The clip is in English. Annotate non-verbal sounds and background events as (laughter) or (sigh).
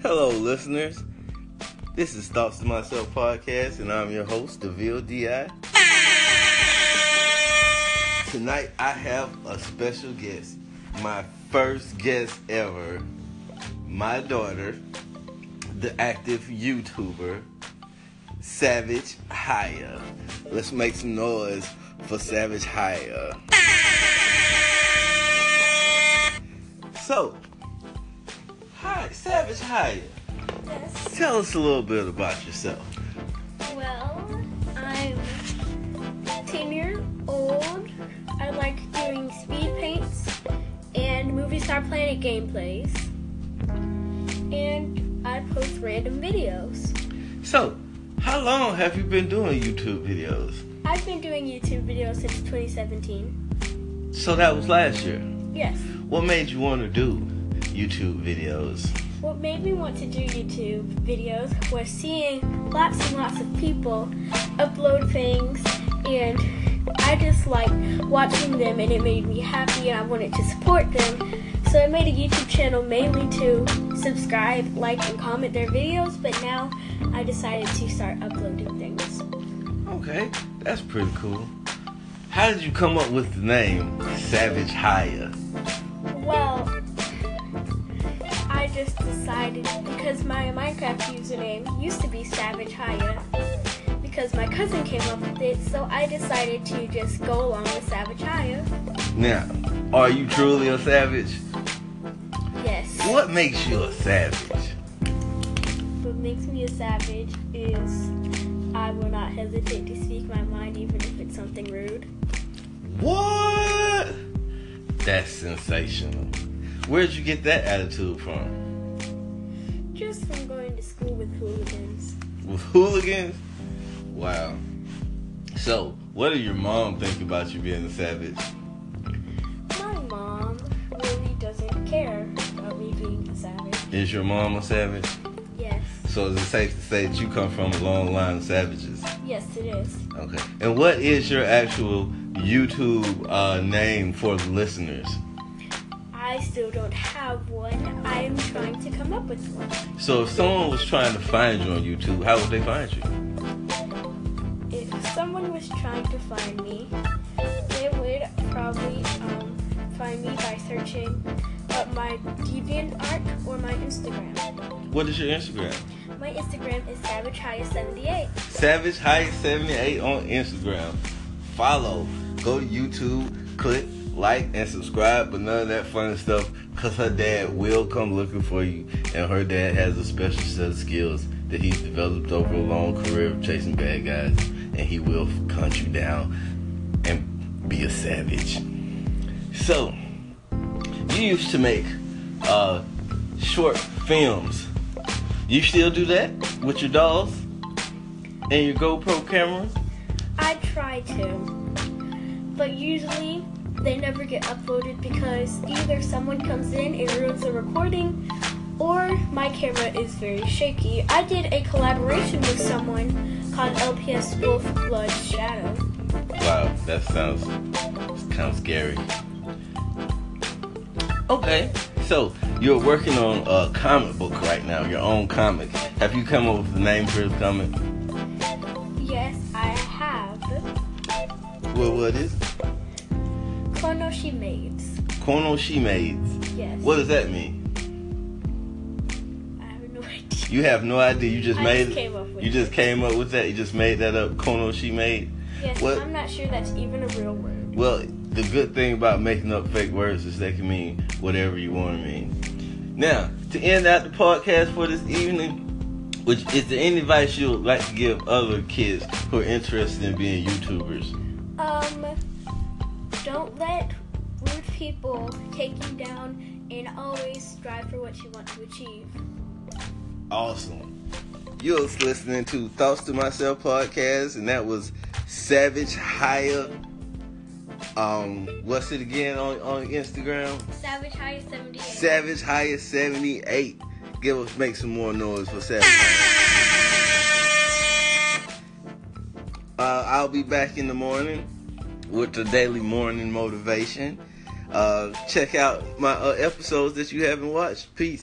Hello, listeners. This is Thoughts to Myself podcast, and I'm your host, Deville Di. Tonight, I have a special guest, my first guest ever, my daughter, the active YouTuber, Savage Haya. Let's make some noise for Savage Haya. So, Savage Haya. Yes. Tell us a little bit about yourself. Well, I'm 10 years old. I like doing speed paints and Movie Star Planet gameplays. And I post random videos. So, how long have you been doing YouTube videos? I've been doing YouTube videos since 2017. So that was last year. Yes. What made you want to do YouTube videos? What made me want to do YouTube videos was seeing lots and lots of people upload things, and I just like watching them, and it made me happy, and I wanted to support them. So I made a YouTube channel mainly to subscribe, like, and comment their videos, but now I decided to start uploading things. Okay, that's pretty cool. How did you come up with the name Savage Haya? Well, just decided because my Minecraft username used to be Savage Haya because my cousin came up with it, so I decided to just go along with Savage Haya. Now, are you truly a savage? Yes. What makes you a savage? What makes me a savage is I will not hesitate to speak my mind even if it's something rude. What? That's sensational. Where'd you get that attitude from? Just from going to school with hooligans. With hooligans? Wow. So, what do your mom think about you being a savage? My mom really doesn't care about me being a savage. Is your mom a savage? Yes. So is it safe to say that you come from a long line of savages? Yes, it is. Okay. And what is your actual YouTube uh, name for the listeners? I still don't have one. I am trying to come up with one. So if someone was trying to find you on YouTube, how would they find you? If someone was trying to find me, they would probably um, find me by searching up my DeviantArt or my Instagram. What is your Instagram? My Instagram is SavageHighest78. Savage Height 78 on Instagram. Follow. Go to YouTube, click like and subscribe, but none of that funny stuff because her dad will come looking for you, and her dad has a special set of skills that he's developed over a long career of chasing bad guys, and he will hunt you down and be a savage. So, you used to make uh, short films. You still do that with your dolls and your GoPro camera? I try to, but usually they never get uploaded because either someone comes in and ruins the recording or my camera is very shaky. I did a collaboration with someone called LPS Wolf Blood Shadow. Wow, that sounds kind of scary. Okay, so you're working on a comic book right now, your own comic. Have you come up with a name for this comic? Yes, I have. Well, what is it? Konoshi Maids. Kono She Maids. Yes. What does that mean? I have no (laughs) idea. You have no idea. You just I made just came up with You just it. came up with that. You just made that up. Kono She Made. Yes, What? I'm not sure that's even a real word. Well, the good thing about making up fake words is they can mean whatever you want to mean. Now, to end out the podcast for this evening, which is there any advice you would like to give other kids who are interested in being YouTubers? Um, don't let rude people take you down and always strive for what you want to achieve. Awesome. You're listening to Thoughts to Myself podcast, and that was Savage Higher. Um, what's it again on, on Instagram? Savage High 78. Savage Higher 78. Give us make some more noise for Savage Higher. Uh, I'll be back in the morning with the daily morning motivation. Uh, check out my uh, episodes that you haven't watched. Peace.